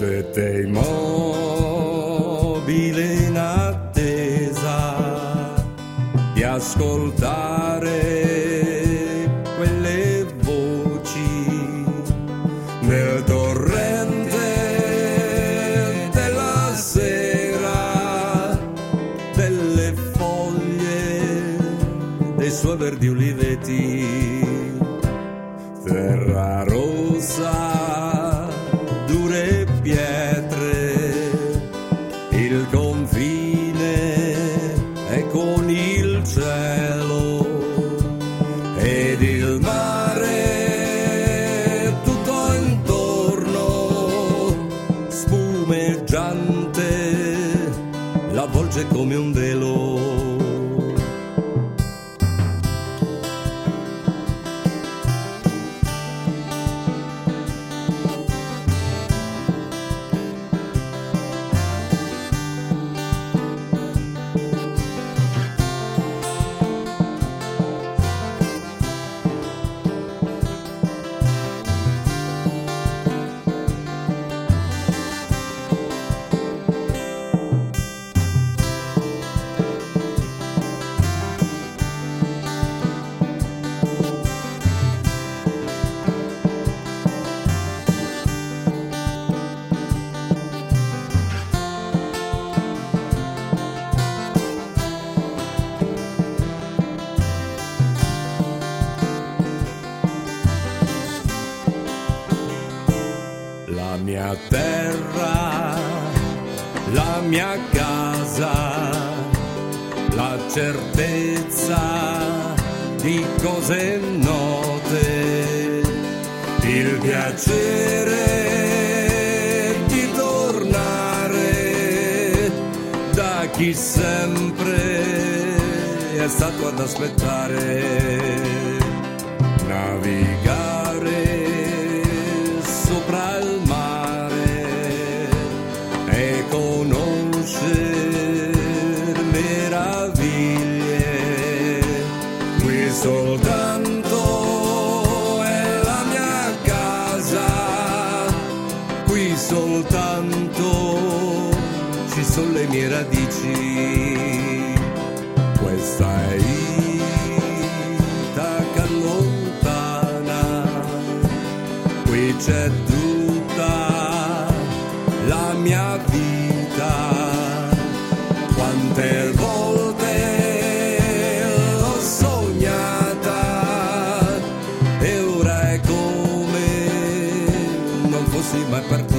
C'était mobile ascoltare quelle voci nel torrente della sera delle foglie dei suoi verdi uliveti terra se come un dedo. Mia terra, la mia casa, la certezza di cose note, il piacere di tornare da chi sempre è stato ad aspettare. Navigare meraviglie. Qui soltanto è la mia casa, qui soltanto ci sono le mie radici. Questa è Itaca lontana, qui c'è si me